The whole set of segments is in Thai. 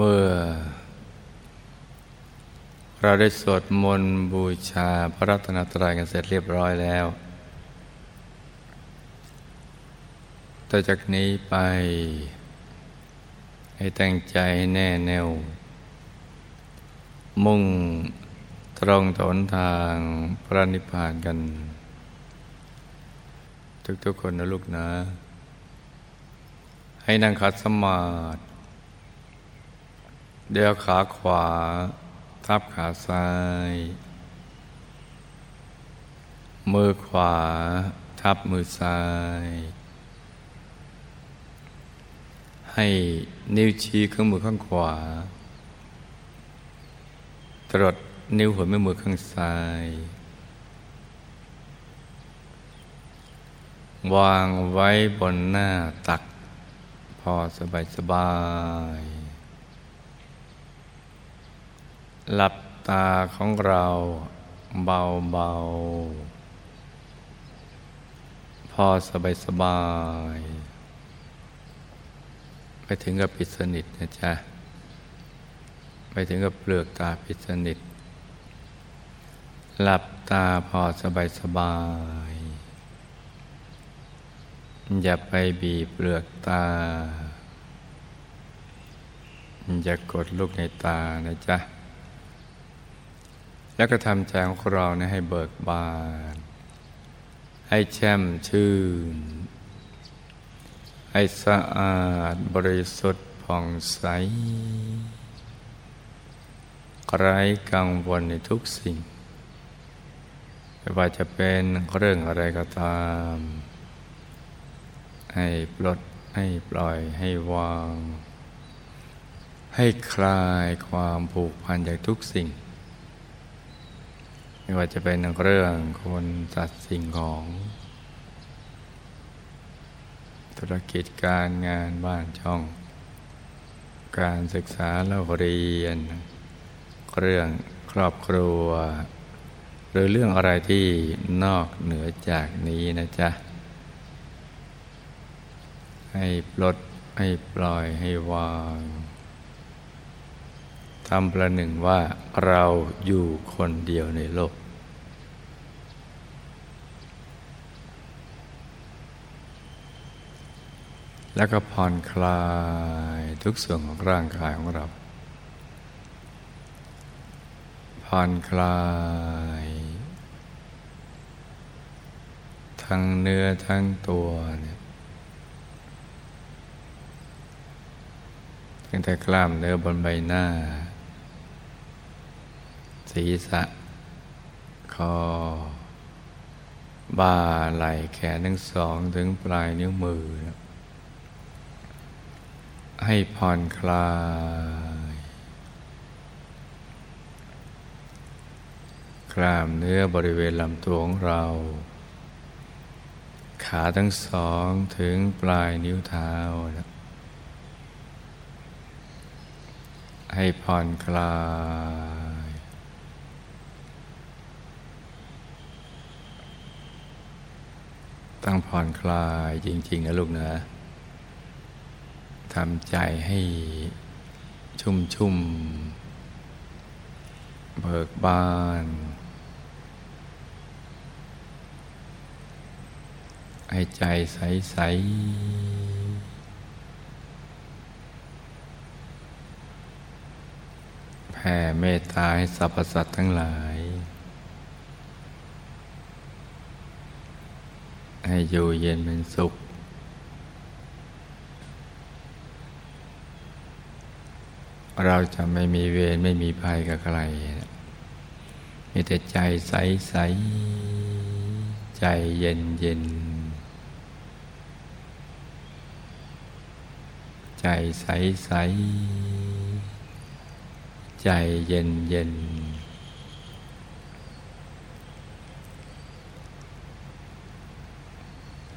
เมื่อ เราได้สวดมนต์บูชาพระรัตนตรัยกันเสร็จเรียบร้อยแล้วต่อจากนี้ไป ให้ตั้งใจแน่แน่วมุ่งตรงถนทางพระนิพพานกัน ทุกๆคนนะลูกนะ ให้นั่งคัดสมาธิ เดี๋ยวขาขวา ทับขาซ้าย มือขวา ทับมือซ้าย ให้นิ้วชี้ข้างมือข้างขวา ตรวจนิ้วหัวแม่มือข้างซ้าย วางไว้บนหน้าตัก พอสบายสบาย หลับตาของเราเบาเบาพอสบายสบายไปถึงกับปิดสนิทนะจ๊ะ ไปถึงกับเปลือกตาปิดสนิท หลับตาพอสบายสบาย อย่าไปบีบเปลือกตา อย่ากดลูกในตานะจ๊ะ แล้วก็ทำใจของเราให้เบิกบาน ให้แช่มชื่น ให้สะอาดบริสุทธิ์ผ่องใสไร้กังวลในทุกสิ่ง ไม่ว่าจะเป็นเรื่องอะไรก็ตาม ให้ปลดให้ปล่อยให้วาง ให้คลายความผูกพันจากทุกสิ่ง ไม่ว่าจะเป็นเรื่องคนสัตว์สิ่งของ ธุรกิจการงานบ้านช่อง การศึกษาเล่าเรียน เรื่องครอบครัว หรือเรื่องอะไรที่นอกเหนือจากนี้นะจ๊ะ ให้ปลดให้ปล่อยให้วาง ทำประหนึ่งว่าเราอยู่คนเดียวในโลก แล้วก็ผ่อนคลายทุกส่วนของร่างกายของเรา ผ่อนคลาย ทั้งเนื้อทั้งตัวเนี่ยตั้งแต่กล้ามเนื้อบนใบหน้า ศีรษะ คอ บ่าไหล่แขนทั้งสองถึงปลายนิ้วมือ ให้ผ่อนคลาย กล้ามเนื้อบริเวณลำตัวของเรา ขาทั้งสองถึงปลายนิ้วเท้าให้ผ่อนคลาย ต้องผ่อนคลายจริง ๆ นะลูกนะทำใจให้ชุ่มชุ่มเบิกบาน ให้ใจใสๆแผ่เมตตาให้สรรพสัตว์ทั้งหลาย ให้อยู่เย็นเป็นสุข เราจะไม่มีเวรไม่มีภัยกับใคร มีแต่ใจใสใสใจเย็นเย็น ใจใสใสใจเย็นเย็น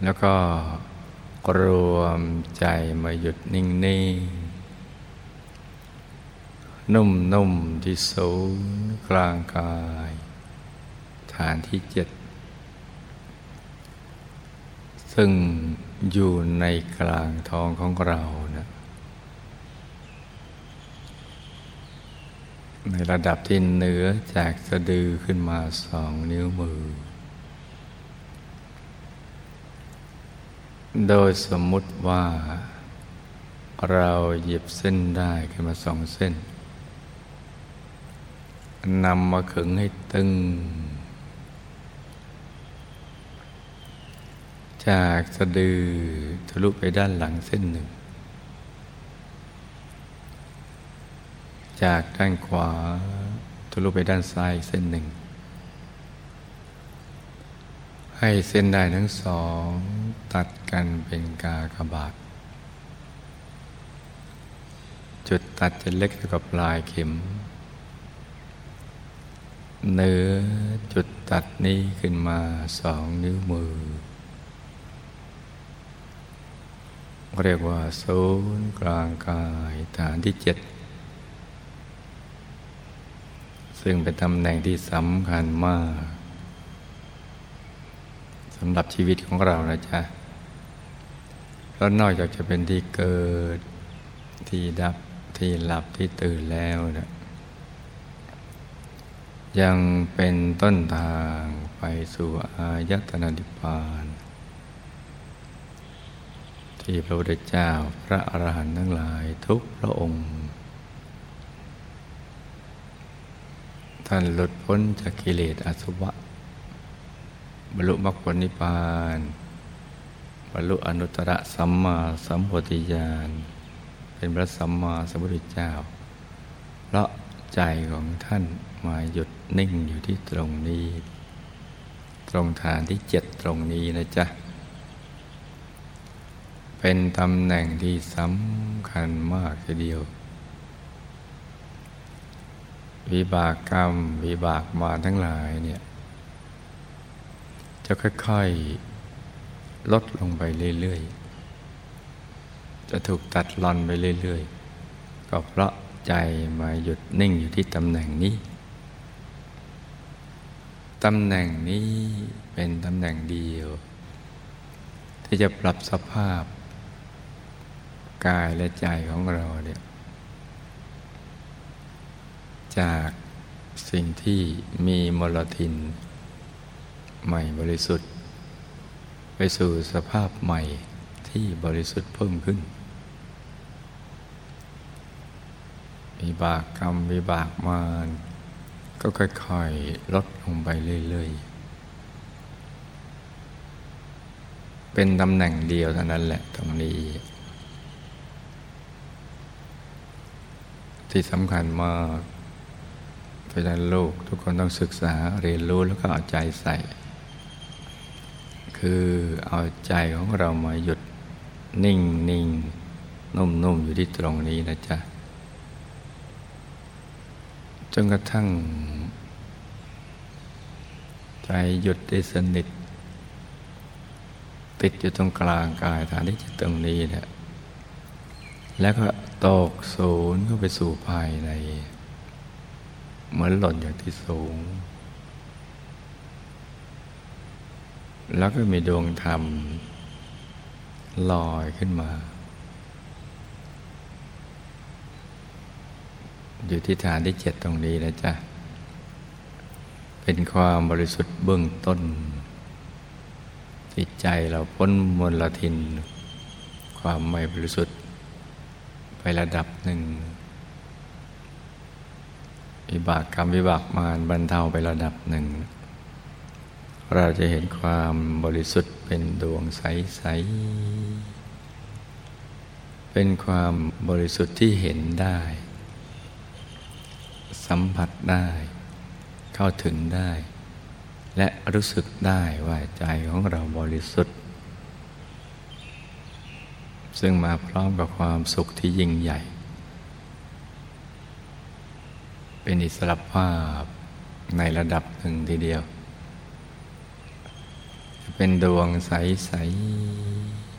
แล้วก็รวมใจมาหยุดนิ่งนิ่งนุ่มนุ่มที่ศูนย์กลางกาย ฐานที่เจ็ด ซึ่งอยู่ในกลางท้องของเรานะในระดับที่เหนือจากสะดือขึ้นมาสองนิ้วมือ โดยสมมุติว่า เราหยิบเส้นได้ขึ้นมาสองเส้นนำมาขึงให้ตึง จากสะดือทะลุไปด้านหลังเส้นหนึ่ง จากด้านขวาทะลุไปด้านซ้ายเส้นหนึ่ง ให้เส้นได้ทั้งสอง ตัดกันเป็นกากบาท จุดตัดจะเล็กเท่ากับปลายเข็ม เนื้อจุดตัดนี้ขึ้นมาสองนิ้วมือ เรียกว่าศูนย์กลางกายฐานที่เจ็ดซึ่งเป็นตำแหน่งที่สำคัญมาก สำหรับชีวิตของเรานะจ๊ะเพราะนอกจากจะเป็นที่เกิดที่ดับที่หลับที่ตื่นแล้วนะยังเป็นต้นทางไปสู่อายตนะนิพพาน ที่พระพุทธเจ้าพระอรหันต์ทั้งหลายทุกพระองค์ ท่านหลุดพ้นจากกิเลสอสุวะ บรรลุมรรคผลนิพพาน บรรลุอนุตตรสัมมาสัมโพธิญาณ เป็นพระสัมมาสัมพุทธเจ้าเพราะใจของท่านมาหยุดนิ่งอยู่ที่ตรงนี้ ตรงฐานที่เจ็ดตรงนี้นะจ๊ะ เป็นตำแหน่งที่สำคัญมากทีเดียว วิบากกรรม วิบากมาทั้งหลายเนี่ย จะค่อยๆ ลดลงไปเรื่อยๆ จะถูกตัดลอนไปเรื่อยๆ ก็เพราะใจมาหยุดนิ่งอยู่ที่ตำแหน่งนี้ ตำแหน่งนี้เป็นตำแหน่งเดียว ที่จะปรับสภาพ กายและใจของเราเนี่ยจากสิ่งที่มีมลทิน ใหม่บริสุทธิ์ ไปสู่สภาพใหม่ที่บริสุทธิ์เพิ่มขึ้นวิบากกรรมวิบากมารก็ค่อยๆลดลงไปเรื่อยๆ เป็นตำแหน่งเดียวเท่านั้นแหละตรงนี้ ที่สำคัญมากเพราะฉะนั้นลูกทุกคนต้องศึกษาเรียนรู้แล้วก็เอาใจใส่ คือเอาใจของเรามาหยุดนิ่งนิ่งนุ่มๆอยู่ที่ตรงนี้นะจ๊ะ จนกระทั่ง ใจหยุดได้สนิท ติดอยู่ตรงกลางกายฐานที่จิตตรงนี้เนี่ยแล้วก็ตกศูนย์เข้าไปสู่ภายใน เหมือนหล่นอย่างที่สูง แล้วก็มีดวงธรรม ลอยขึ้นมา อยู่ที่ฐานที่เจ็ดตรงนี้นะจ๊ะ เป็นความบริสุทธิ์เบื้องต้น จิตใจเราพ้นมลทิน ความไม่บริสุทธิ์ ไประดับหนึ่งวิบากกรรมวิบากมารบรรเทาไประดับหนึ่ง เราจะเห็นความบริสุทธิ์เป็นดวงใส ๆ เป็นความบริสุทธิ์ที่เห็นได้ สัมผัสได้ เข้าถึงได้ และรู้สึกได้ว่าใจของเราบริสุทธิ์ ซึ่งมาพร้อมกับความสุขที่ยิ่งใหญ่ เป็นอิสระภาพในระดับหนึ่งทีเดียว เป็นดวงใส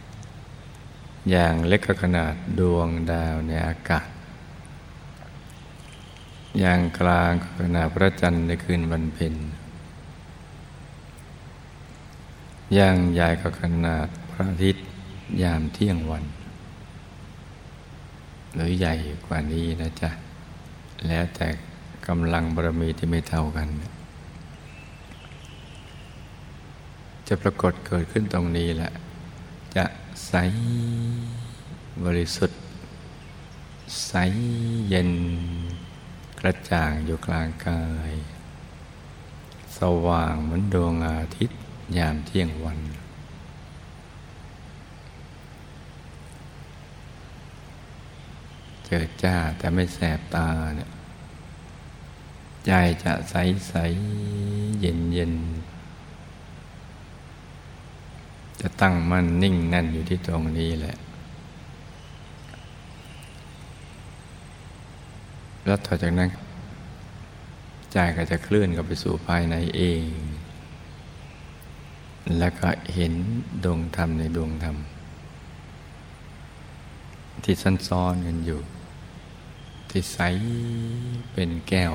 ๆ อย่างเล็กขนาดดวงดาวในอากาศ อย่างกลางขณะพระจันทร์ในคืนวันเพ็ญอย่างใหญ่ก็ขนาดพระอาทิตย์ยามเที่ยงวัน หรือใหญ่กว่านี้นะจ๊ะ แล้วแต่กำลังบารมีที่ไม่เท่ากัน จะปรากฏเกิดขึ้นตรงนี้แหละ จะใสบริสุทธิ์ ใสเย็น กระจ่างอยู่กลางกาย สว่างเหมือนดวงอาทิตย์ยามเที่ยงวัน เจิดจ้าแต่ไม่แสบตาเนี่ยใจจะใสใสเย็นเย็น จะตั้งมั่นนิ่งแน่นอยู่ที่ตรงนี้แหละ แล้วต่อจากนั้นใจก็จะเคลื่อนกับไปสู่ภายในเอง แล้วก็เห็นดวงธรรมในดวงธรรม ที่ซันซ้อนกันอยู่ ที่ใสเป็นแก้ว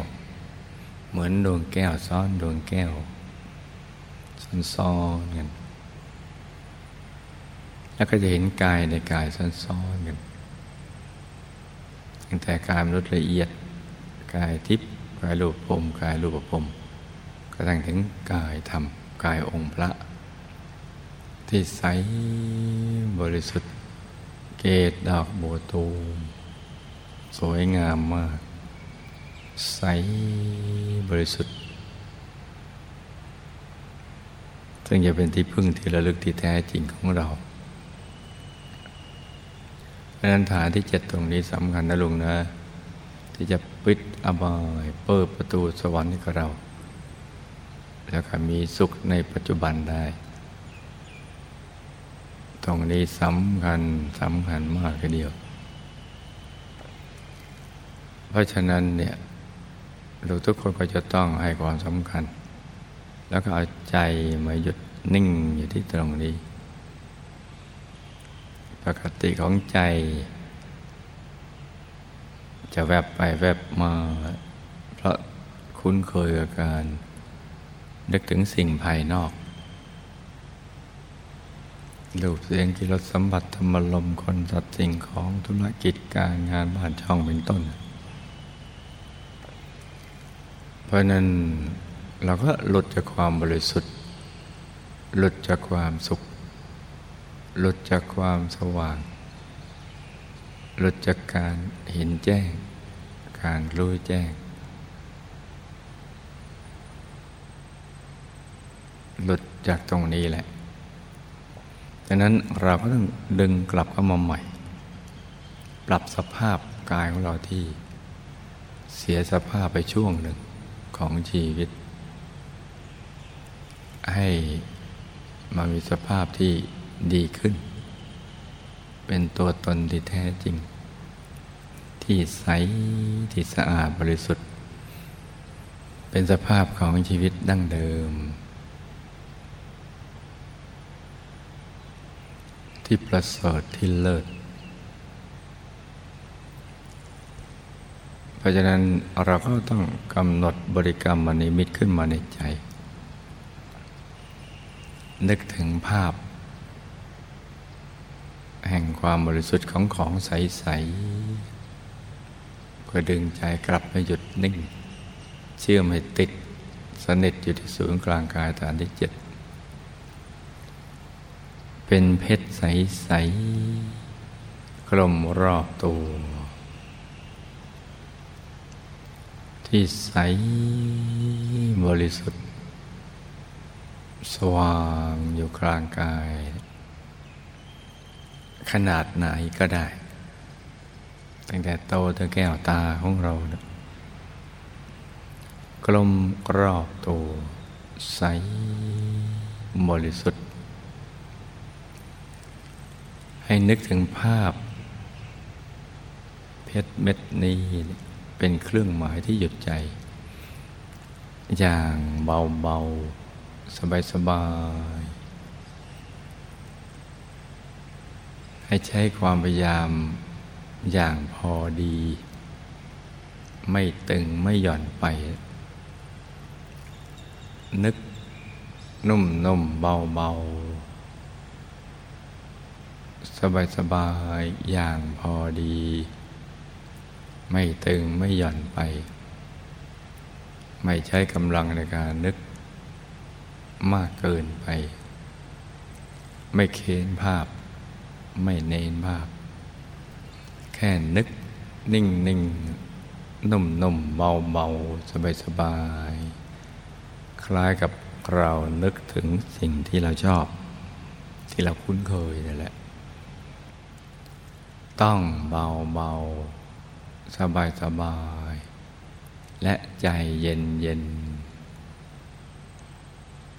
เหมือนดวงแก้วซ้อนดวงแก้ว ซ้อนซ้อนกัน แล้วก็จะเห็นกายในกายซ้อนซ้อนกันตั้งแต่กายมนุษย์ละเอียด กายทิพย์กายรูปภพกายรูปภพก็ตั้งถึงกายธรรม กายองค์พระ ที่ใสบริสุทธิ์ เกตดอกบัวตูมสวยงามมาก ใสบริสุทธิ์ ซึ่งจะเป็นที่พึ่งที่ระลึกที่แท้จริงของเราะนั้นฐานที่เจ็ดตรงนี้สำคัญนะลุงนะ ที่จะปิดอบายเปิดประตูสวรรค์ให้กับเรา แล้วก็มีสุขในปัจจุบันได้ ตรงนี้สำคัญสำคัญมากทีเดียว เพราะฉะนั้นเนี่ยเราทุกคนก็จะต้องให้ความสำคัญ แล้วก็เอาใจมาหยุดนิ่งอยู่ที่ตรงนี้ ปกติของใจ จะแวบไปแวบมา เพราะคุ้นเคยกับการ นึกถึงสิ่งภายนอกรูปเสียงกิรสสัมผัสธรรมลมคนสัตว์สิ่งของธุรกิจการงานบ้านช่องเป็นต้น เพราะนั้นเราก็หลุดจากความบริสุทธิ์ หลุดจากความสุข หลุดจากความสว่าง หลุดจากการเห็นแจ้ง การรู้แจ้ง หลุดจากตรงนี้แหละดังนั้นเราก็ต้องดึงกลับเข้ามาใหม่ ปรับสภาพกายของเราที่ เสียสภาพไปช่วงหนึ่งของชีวิต ให้มามีสภาพที่ ดีขึ้น เป็นตัวตนที่แท้จริง ที่ใสที่สะอาดบริสุทธิ์ เป็นสภาพของชีวิตดั้งเดิม ที่ประเสริฐที่เลิศราะฉะนั้นเราก็ต้องกำหนดบริกรรมมณิมิตขึ้นมาในใจ นึกถึงภาพ แห่งความบริสุทธิ์ของของใส ๆ เพื่อดึงใจกลับมาหยุดนิ่ง เชื่อมให้ติดสนิทอยู่ที่ศูนย์กลางกายฐานที่เจ็ดเป็นเพชรใส ๆ กลมรอบตัว ที่ใสบริสุทธิ์ สว่างอยู่กลางกาย ขนาดไหนก็ได้ ตั้งแต่โตถึงแก้วตาของเรานะกลมกรอบตัวใสบริสุทธิ์ ให้นึกถึงภาพ เพชรเม็ดนี้เป็นเครื่องหมายที่หยุดใจ อย่างเบาๆ สบายๆ ให้ใช้ความพยายามอย่างพอดี ไม่ตึงไม่หย่อนไป นึกนุ่มนุ่มเบาเบาสบายสบายอย่างพอดี ไม่ตึงไม่หย่อนไป ไม่ใช้กำลังในการนึกมากเกินไป ไม่เค้นภาพ ไม่เน้นภาพแค่นึกนิ่งนิ่งนุ่มนุ่มเบาเบาสบายสบาย คล้ายกับเรานึกถึงสิ่งที่เราชอบ ที่เราคุ้นเคยนั่นแหละ ต้องเบาเบาสบายสบาย และใจเย็นเย็น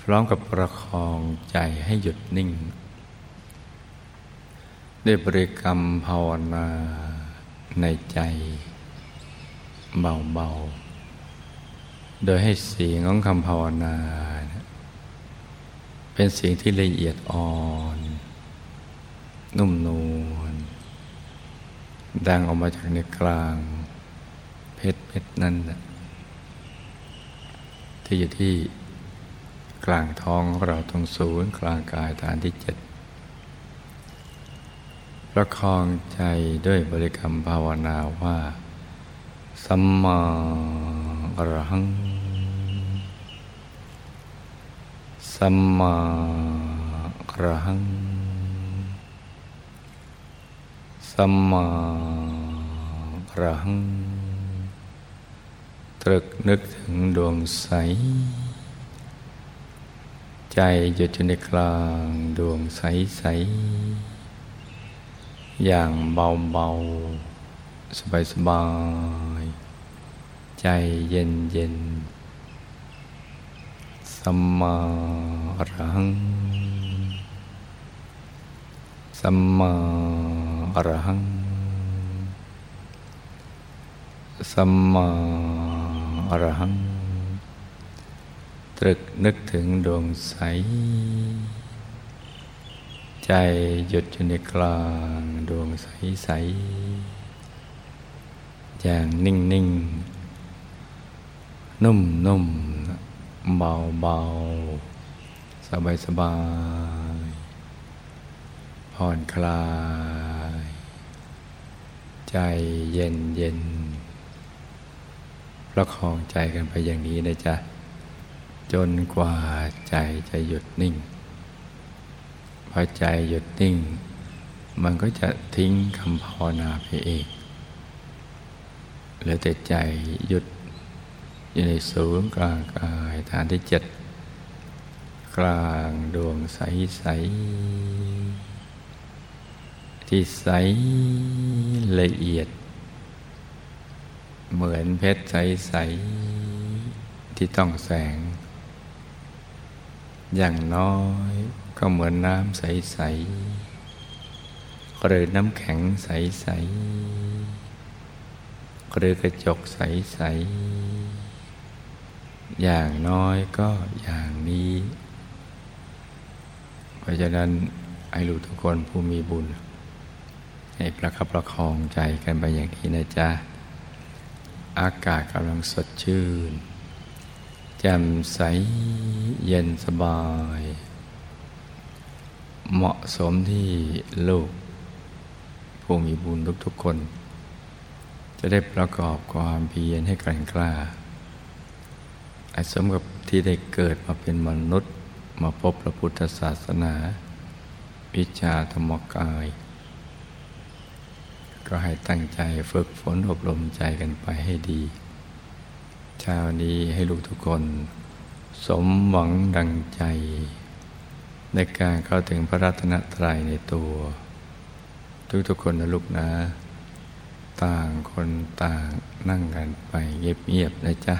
พร้อมกับประคองใจให้หยุดนิ่ง ด้วยบริกรรมภาวนาในใจเบาๆ โดยให้เสียงของคำภาวนา เป็นเสียงที่ละเอียดอ่อน นุ่มนวลดังออกมาจากในกลาง เพชรเพชรนั่นที่อยู่ที่กลางท้องเราตรงศูนย์กลางกายฐานที่เจ็ด ประคองใจด้วยบริกรรมภาวนาว่าสัมมาอรหัง สัมมาอรหัง สัมมาอรหัง ตรึกนึกถึงดวงใส ใจหยุดอยู่ในกลางดวงใสใส อย่างเบาๆ สบายๆ ใจเย็นเย็นสมารหัง สมารหัง สมารหัง ตรึกนึกถึงดวงใส ใจหยุดอยู่ในกลางดวงใส ๆ อย่างนิ่งนิ่งนุ่มนุ่มเบาเบาสบายสบายผ่อนคลาย ใจเย็นเย็นประคองใจกันไปอย่างนี้นะจ๊ะ จนกว่าใจจะหยุดนิ่ง อใจหยุดนิ่ง มันก็จะทิ้งคำภาวนาไปเองเหลือแต่ใจหยุดอยู่ในศูนย์กลางกายฐานที่เจ็ดกลางดวงใสใสที่ใสละเอียด เหมือนเพชรใสใสที่ต้องแสง อย่างน้อย ก็เหมือนน้ำใส ๆ หรือน้ำแข็งใส ๆ หรือกระจกใส ๆ อย่างน้อยก็อย่างนี้ เพราะฉะนั้นไอ้ลูกทุกคนผู้มีบุญ ให้ประคับประคองใจกันไปอย่างนี้นะจ๊ะ อากาศกำลังสดชื่นแจ่มใสเย็นสบาย เหมาะสมที่ลูกผู้มีบุญทุกๆคน จะได้ประกอบความเพียรให้แกร่งกล้าอาสมกับที่ได้เกิดมาเป็นมนุษย์มาพบพระพุทธศาสนา วิชาธรรมกาย ก็ให้ตั้งใจฝึกฝนอบรมใจกันไปให้ดีเช้านี้ให้ลูกทุกคน สมหวังดังใจ ในการเข้าถึงพระรัตนตรัยในตัว ทุกๆคนนะลูกนะ ต่างคนต่างนั่งกันไปเงียบๆนะจ๊ะ